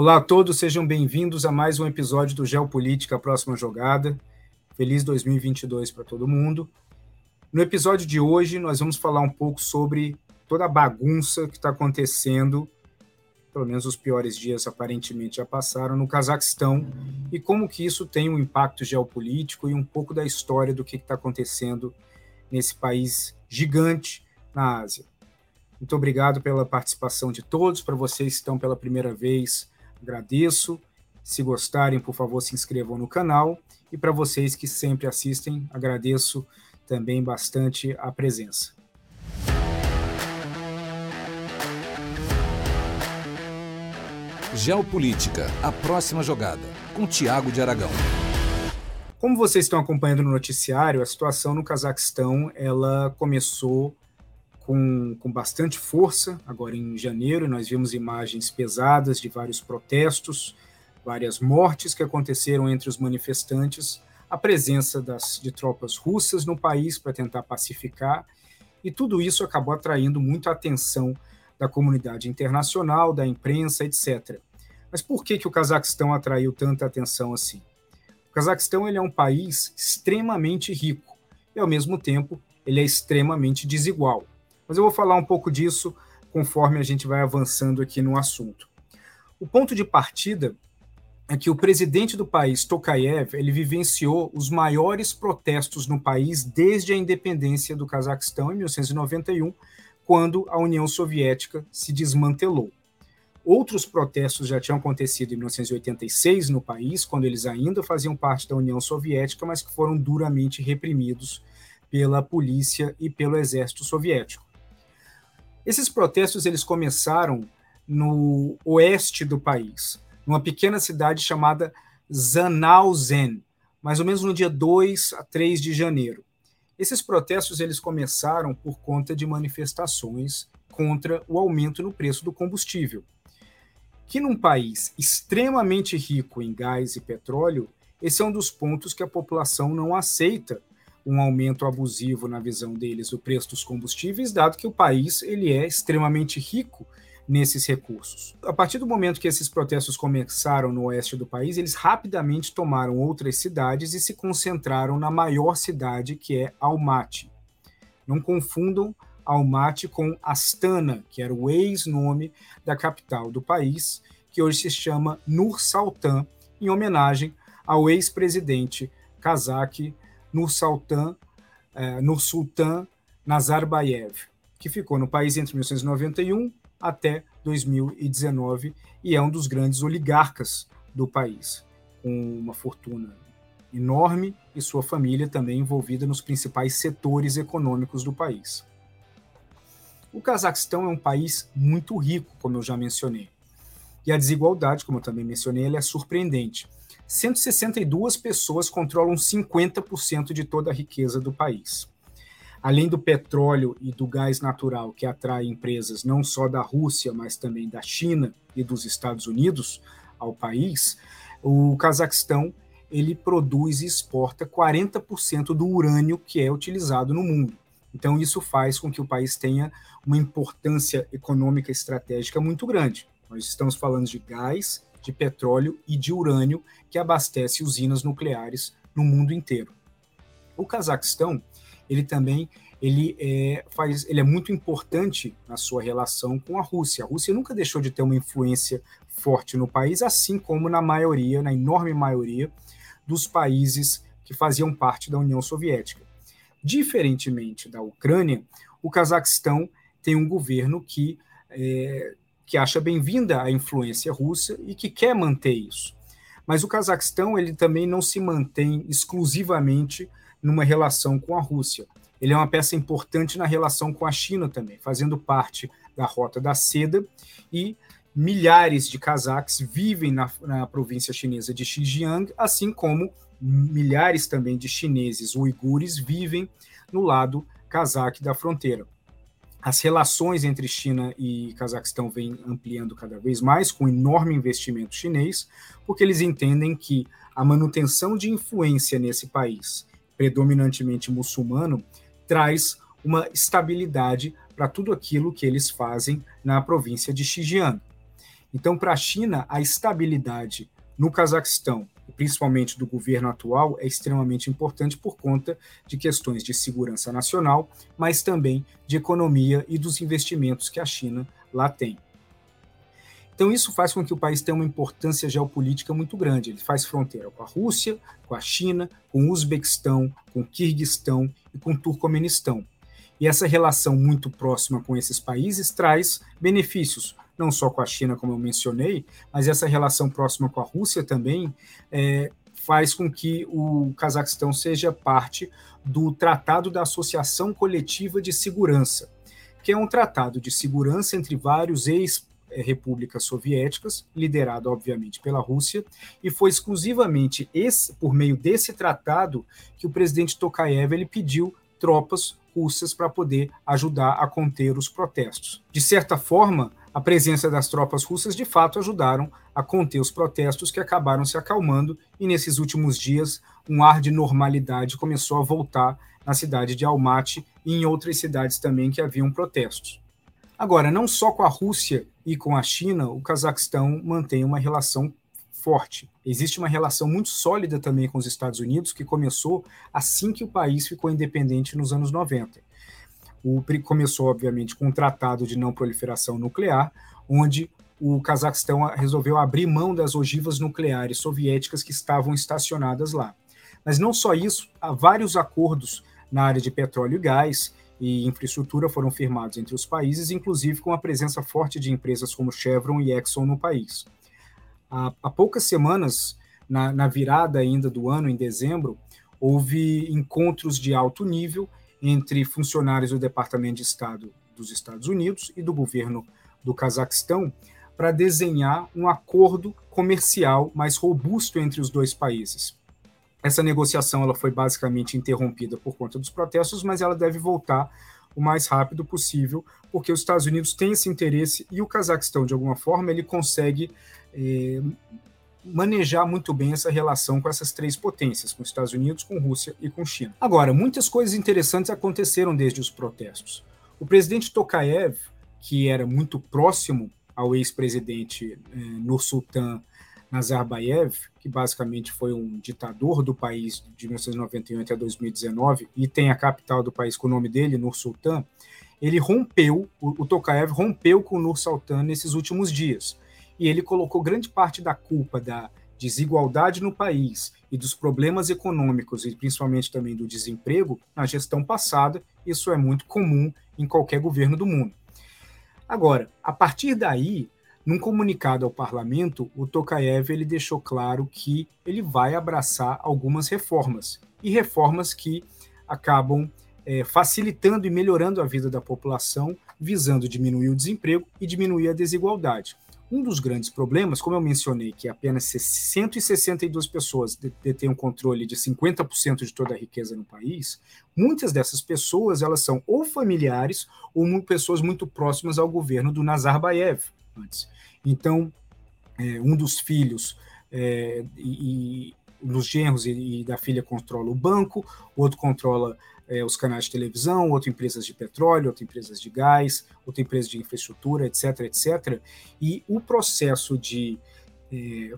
Olá a todos, sejam bem-vindos a mais um episódio do Geopolítica a Próxima Jogada. Feliz 2022 para todo mundo. No episódio de hoje, nós vamos falar um pouco sobre toda a bagunça que está acontecendo, pelo menos os piores dias aparentemente já passaram, no Cazaquistão e como que isso tem um impacto geopolítico e um pouco da história do que está acontecendo nesse país gigante na Ásia. Muito obrigado pela participação de todos. Para vocês que estão pela primeira vez, agradeço. Se gostarem, por favor, se inscrevam no canal. E para vocês que sempre assistem, agradeço também bastante a presença. Geopolítica, a próxima jogada, com Tiago de Aragão. Como vocês estão acompanhando no noticiário, a situação no Cazaquistão ela começou com, com bastante força. Agora em janeiro, nós vimos imagens pesadas de vários protestos, várias mortes que aconteceram entre os manifestantes a presença das, de tropas russas no país para tentar pacificar, e tudo isso acabou atraindo muito a atenção da comunidade internacional, da imprensa, etc. Mas por que, que o Cazaquistão atraiu tanta atenção assim? O Cazaquistão ele é um país extremamente rico e, ao mesmo tempo, ele é extremamente desigual. Mas eu vou falar um pouco disso conforme a gente vai avançando aqui no assunto. O ponto de partida é que o presidente do país, Tokayev, ele vivenciou os maiores protestos no país desde a independência do Cazaquistão em 1991, quando a União Soviética se desmantelou. Outros protestos já tinham acontecido em 1986 no país, quando eles ainda faziam parte da União Soviética, mas que foram duramente reprimidos pela polícia e pelo exército soviético. Esses protestos eles começaram no oeste do país, numa pequena cidade chamada Zanauzen, mais ou menos no dia 2 a 3 de janeiro. Esses protestos eles começaram por conta de manifestações contra o aumento no preço do combustível. Que num país extremamente rico em gás e petróleo, esse é um dos pontos que a população não aceita um aumento abusivo na visão deles do preço dos combustíveis, dado que o país ele é extremamente rico nesses recursos. A partir do momento que esses protestos começaram no oeste do país, eles rapidamente tomaram outras cidades e se concentraram na maior cidade, que é Almaty. Não confundam Almaty com Astana, que era o ex-nome da capital do país, que hoje se chama Nur Sultan, em homenagem ao ex-presidente kazakh Nur Sultan, eh, Nur Sultan Nazarbayev, que ficou no país entre 1991 até 2019 e é um dos grandes oligarcas do país, com uma fortuna enorme e sua família também envolvida nos principais setores econômicos do país. O Cazaquistão é um país muito rico, como eu já mencionei. E a desigualdade, como eu também mencionei, é surpreendente. 162 pessoas controlam 50% de toda a riqueza do país além do petróleo e do gás natural que atrai empresas não só da Rússia, mas também da China e dos Estados Unidos ao país, o Cazaquistão ele produz e exporta 40% do urânio que é utilizado no mundo. Então isso faz com que o país tenha uma importância econômica estratégica muito grande. Nós estamos falando de gás, de petróleo e de urânio que abastece usinas nucleares no mundo inteiro. O Cazaquistão ele também ele é, faz, ele é muito importante na sua relação com a Rússia. A Rússia nunca deixou de ter uma influência forte no país, assim como na maioria, na enorme maioria dos países que faziam parte da União Soviética. Diferentemente da Ucrânia, o Cazaquistão tem um governo que, é, que acha bem-vinda a influência russa e que quer manter isso. Mas o Cazaquistão ele também não se mantém exclusivamente numa relação com a Rússia. Ele é uma peça importante na relação com a China também, fazendo parte da Rota da Seda e milhares de cazaques vivem na, na província chinesa de Xinjiang, assim como milhares também de chineses uigures vivem no lado cazaque da fronteira. As relações entre China e Cazaquistão vêm ampliando cada vez mais, com enorme investimento chinês, porque eles entendem que a manutenção de influência nesse país predominantemente muçulmano, traz uma estabilidade para tudo aquilo que eles fazem na província de Xinjiang. Então, para a China, a estabilidade no Cazaquistão, principalmente do governo atual, é extremamente importante por conta de questões de segurança nacional, mas também de economia e dos investimentos que a China lá tem. Então, isso faz com que o país tenha uma importância geopolítica muito grande. Ele faz fronteira com a Rússia, com a China, com o Uzbequistão, com o Quirguistão e com o Turcomenistão. E essa relação muito próxima com esses países traz benefícios, não só com a China, como eu mencionei, mas essa relação próxima com a Rússia também é, faz com que o Cazaquistão seja parte do Tratado da Associação Coletiva de Segurança, que é um tratado de segurança entre vários ex repúblicas soviéticas, liderado obviamente pela Rússia, e foi exclusivamente esse, por meio desse tratado que o presidente Tokayev ele pediu tropas russas para poder ajudar a conter os protestos. De certa forma, a presença das tropas russas de fato ajudaram a conter os protestos que acabaram se acalmando e nesses últimos dias um ar de normalidade começou a voltar na cidade de Almaty e em outras cidades também que haviam protestos. Agora, não só com a Rússia e com a China, o Cazaquistão mantém uma relação forte. Existe uma relação muito sólida também com os Estados Unidos, que começou assim que o país ficou independente nos anos 90. O, começou, obviamente, com um tratado de não proliferação nuclear, onde o Cazaquistão resolveu abrir mão das ogivas nucleares soviéticas que estavam estacionadas lá. Mas não só isso, há vários acordos na área de petróleo e gás, e infraestrutura foram firmados entre os países, inclusive com a presença forte de empresas como Chevron e Exxon no país. Há, há poucas semanas, na, na virada ainda do ano, em dezembro, houve encontros de alto nível entre funcionários do Departamento de Estado dos Estados Unidos e do governo do Cazaquistão para desenhar um acordo comercial mais robusto entre os dois países. Essa negociação ela foi basicamente interrompida por conta dos protestos, mas ela deve voltar o mais rápido possível, porque os Estados Unidos têm esse interesse e o Cazaquistão, de alguma forma, ele consegue eh, manejar muito bem essa relação com essas três potências, com os Estados Unidos, com Rússia e com China. Agora, muitas coisas interessantes aconteceram desde os protestos. O presidente Tokayev, que era muito próximo ao ex-presidente eh, Nursultan Nazarbayev, que basicamente foi um ditador do país de 1998 a 2019 e tem a capital do país com o nome dele, Nur Sultan, ele rompeu, o, Tokayev rompeu com o Nur Sultan nesses últimos dias. E ele colocou grande parte da culpa da desigualdade no país e dos problemas econômicos e principalmente também do desemprego na gestão passada. Isso é muito comum em qualquer governo do mundo. Agora, a partir daí, num comunicado ao parlamento, o Tokayev ele deixou claro que ele vai abraçar algumas reformas, e reformas que acabam é, facilitando e melhorando a vida da população, visando diminuir o desemprego e diminuir a desigualdade. Um dos grandes problemas, como eu mencionei, que apenas 162 pessoas detêm o controle de 50% de toda a riqueza no país, muitas dessas pessoas elas são ou familiares ou pessoas muito próximas ao governo do Nazarbayev antes. Então, é, um dos filhos é, e, e dos genros e, e, da filha controla o banco, o outro controla é, os canais de televisão, outro empresas de petróleo, outra empresas de gás, outra empresa de infraestrutura, etc, etc. E o processo de é,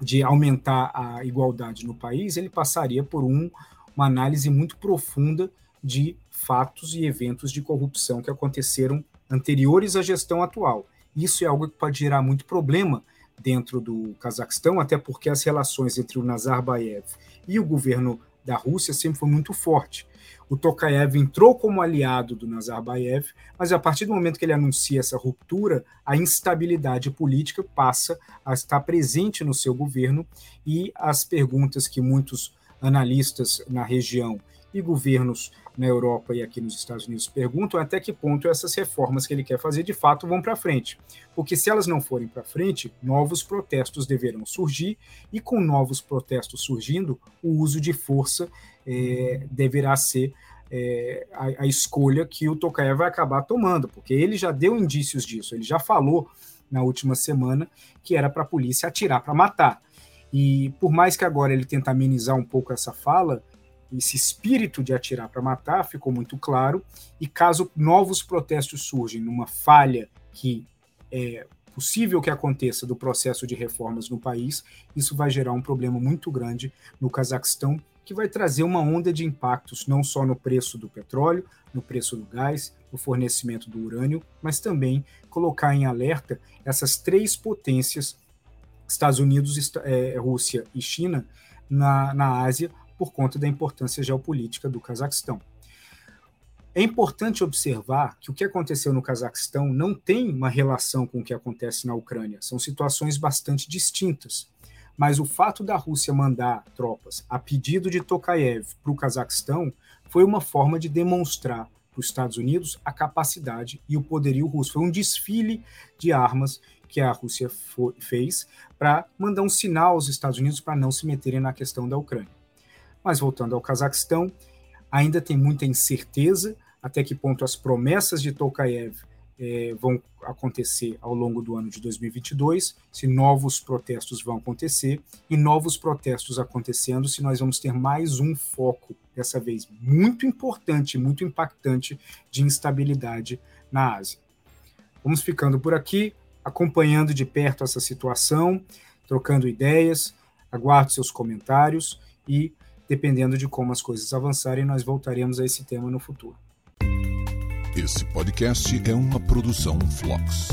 de aumentar a igualdade no país, ele passaria por um, uma análise muito profunda de fatos e eventos de corrupção que aconteceram anteriores à gestão atual. Isso é algo que pode gerar muito problema dentro do Cazaquistão, até porque as relações entre o Nazarbayev e o governo da Rússia sempre foi muito forte. O Tokayev entrou como aliado do Nazarbayev, mas a partir do momento que ele anuncia essa ruptura, a instabilidade política passa a estar presente no seu governo e as perguntas que muitos analistas na região e governos na Europa e aqui nos Estados Unidos perguntam até que ponto essas reformas que ele quer fazer de fato vão para frente. Porque se elas não forem para frente, novos protestos deverão surgir, e com novos protestos surgindo, o uso de força é, deverá ser é, a, a, escolha que o Tokayev vai acabar tomando, porque ele já deu indícios disso, ele já falou na última semana que era para a polícia atirar para matar. E por mais que agora ele tente amenizar um pouco essa fala, esse espírito de atirar para matar ficou muito claro, e caso novos protestos surgem numa falha que é, possível que aconteça do processo de reformas no país, isso vai gerar um problema muito grande no Cazaquistão, que vai trazer uma onda de impactos não só no preço do petróleo, no preço do gás, no fornecimento do urânio, mas também colocar em alerta essas três potências, Estados Unidos, é, Rússia e China, na, na Ásia, por conta da importância geopolítica do Cazaquistão. É importante observar que o que aconteceu no Cazaquistão não tem uma relação com o que acontece na Ucrânia. São situações bastante distintas. Mas o fato da Rússia mandar tropas a pedido de Tokayev para o Cazaquistão foi uma forma de demonstrar para os Estados Unidos a capacidade e o poderio russo. Foi um desfile de armas que a Rússia fez para mandar um sinal aos Estados Unidos para não se meterem na questão da Ucrânia. Mas voltando ao Cazaquistão, ainda tem muita incerteza até que ponto as promessas de Tokayev é, vão acontecer ao longo do ano de 2022, se novos protestos vão acontecer, e novos protestos acontecendo, se nós vamos ter mais um foco, dessa vez muito importante, muito impactante, de instabilidade na Ásia. Vamos ficando por aqui, acompanhando de perto essa situação, trocando ideias, aguardo seus comentários e, dependendo de como as coisas avançarem, nós voltaremos a esse tema no futuro. Esse podcast é uma produção Flux.